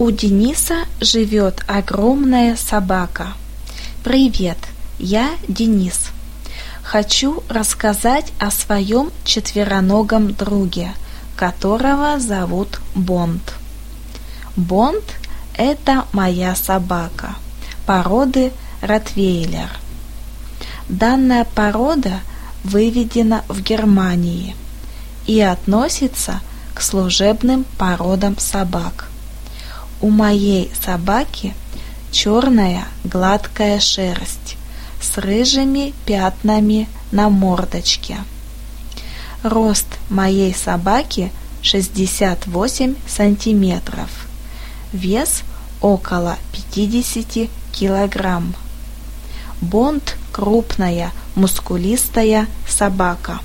У Дениса живет огромная собака. Привет, я Денис. Хочу рассказать о своем четвероногом друге, которого зовут Бонд. Бонд – это моя собака, породы Ротвейлер. Данная порода выведена в Германии и относится к служебным породам собак. У моей собаки черная гладкая шерсть с рыжими пятнами на мордочке. Рост моей собаки 68 сантиметров. Вес около 50 килограмм. Бонд крупная, мускулистая собака.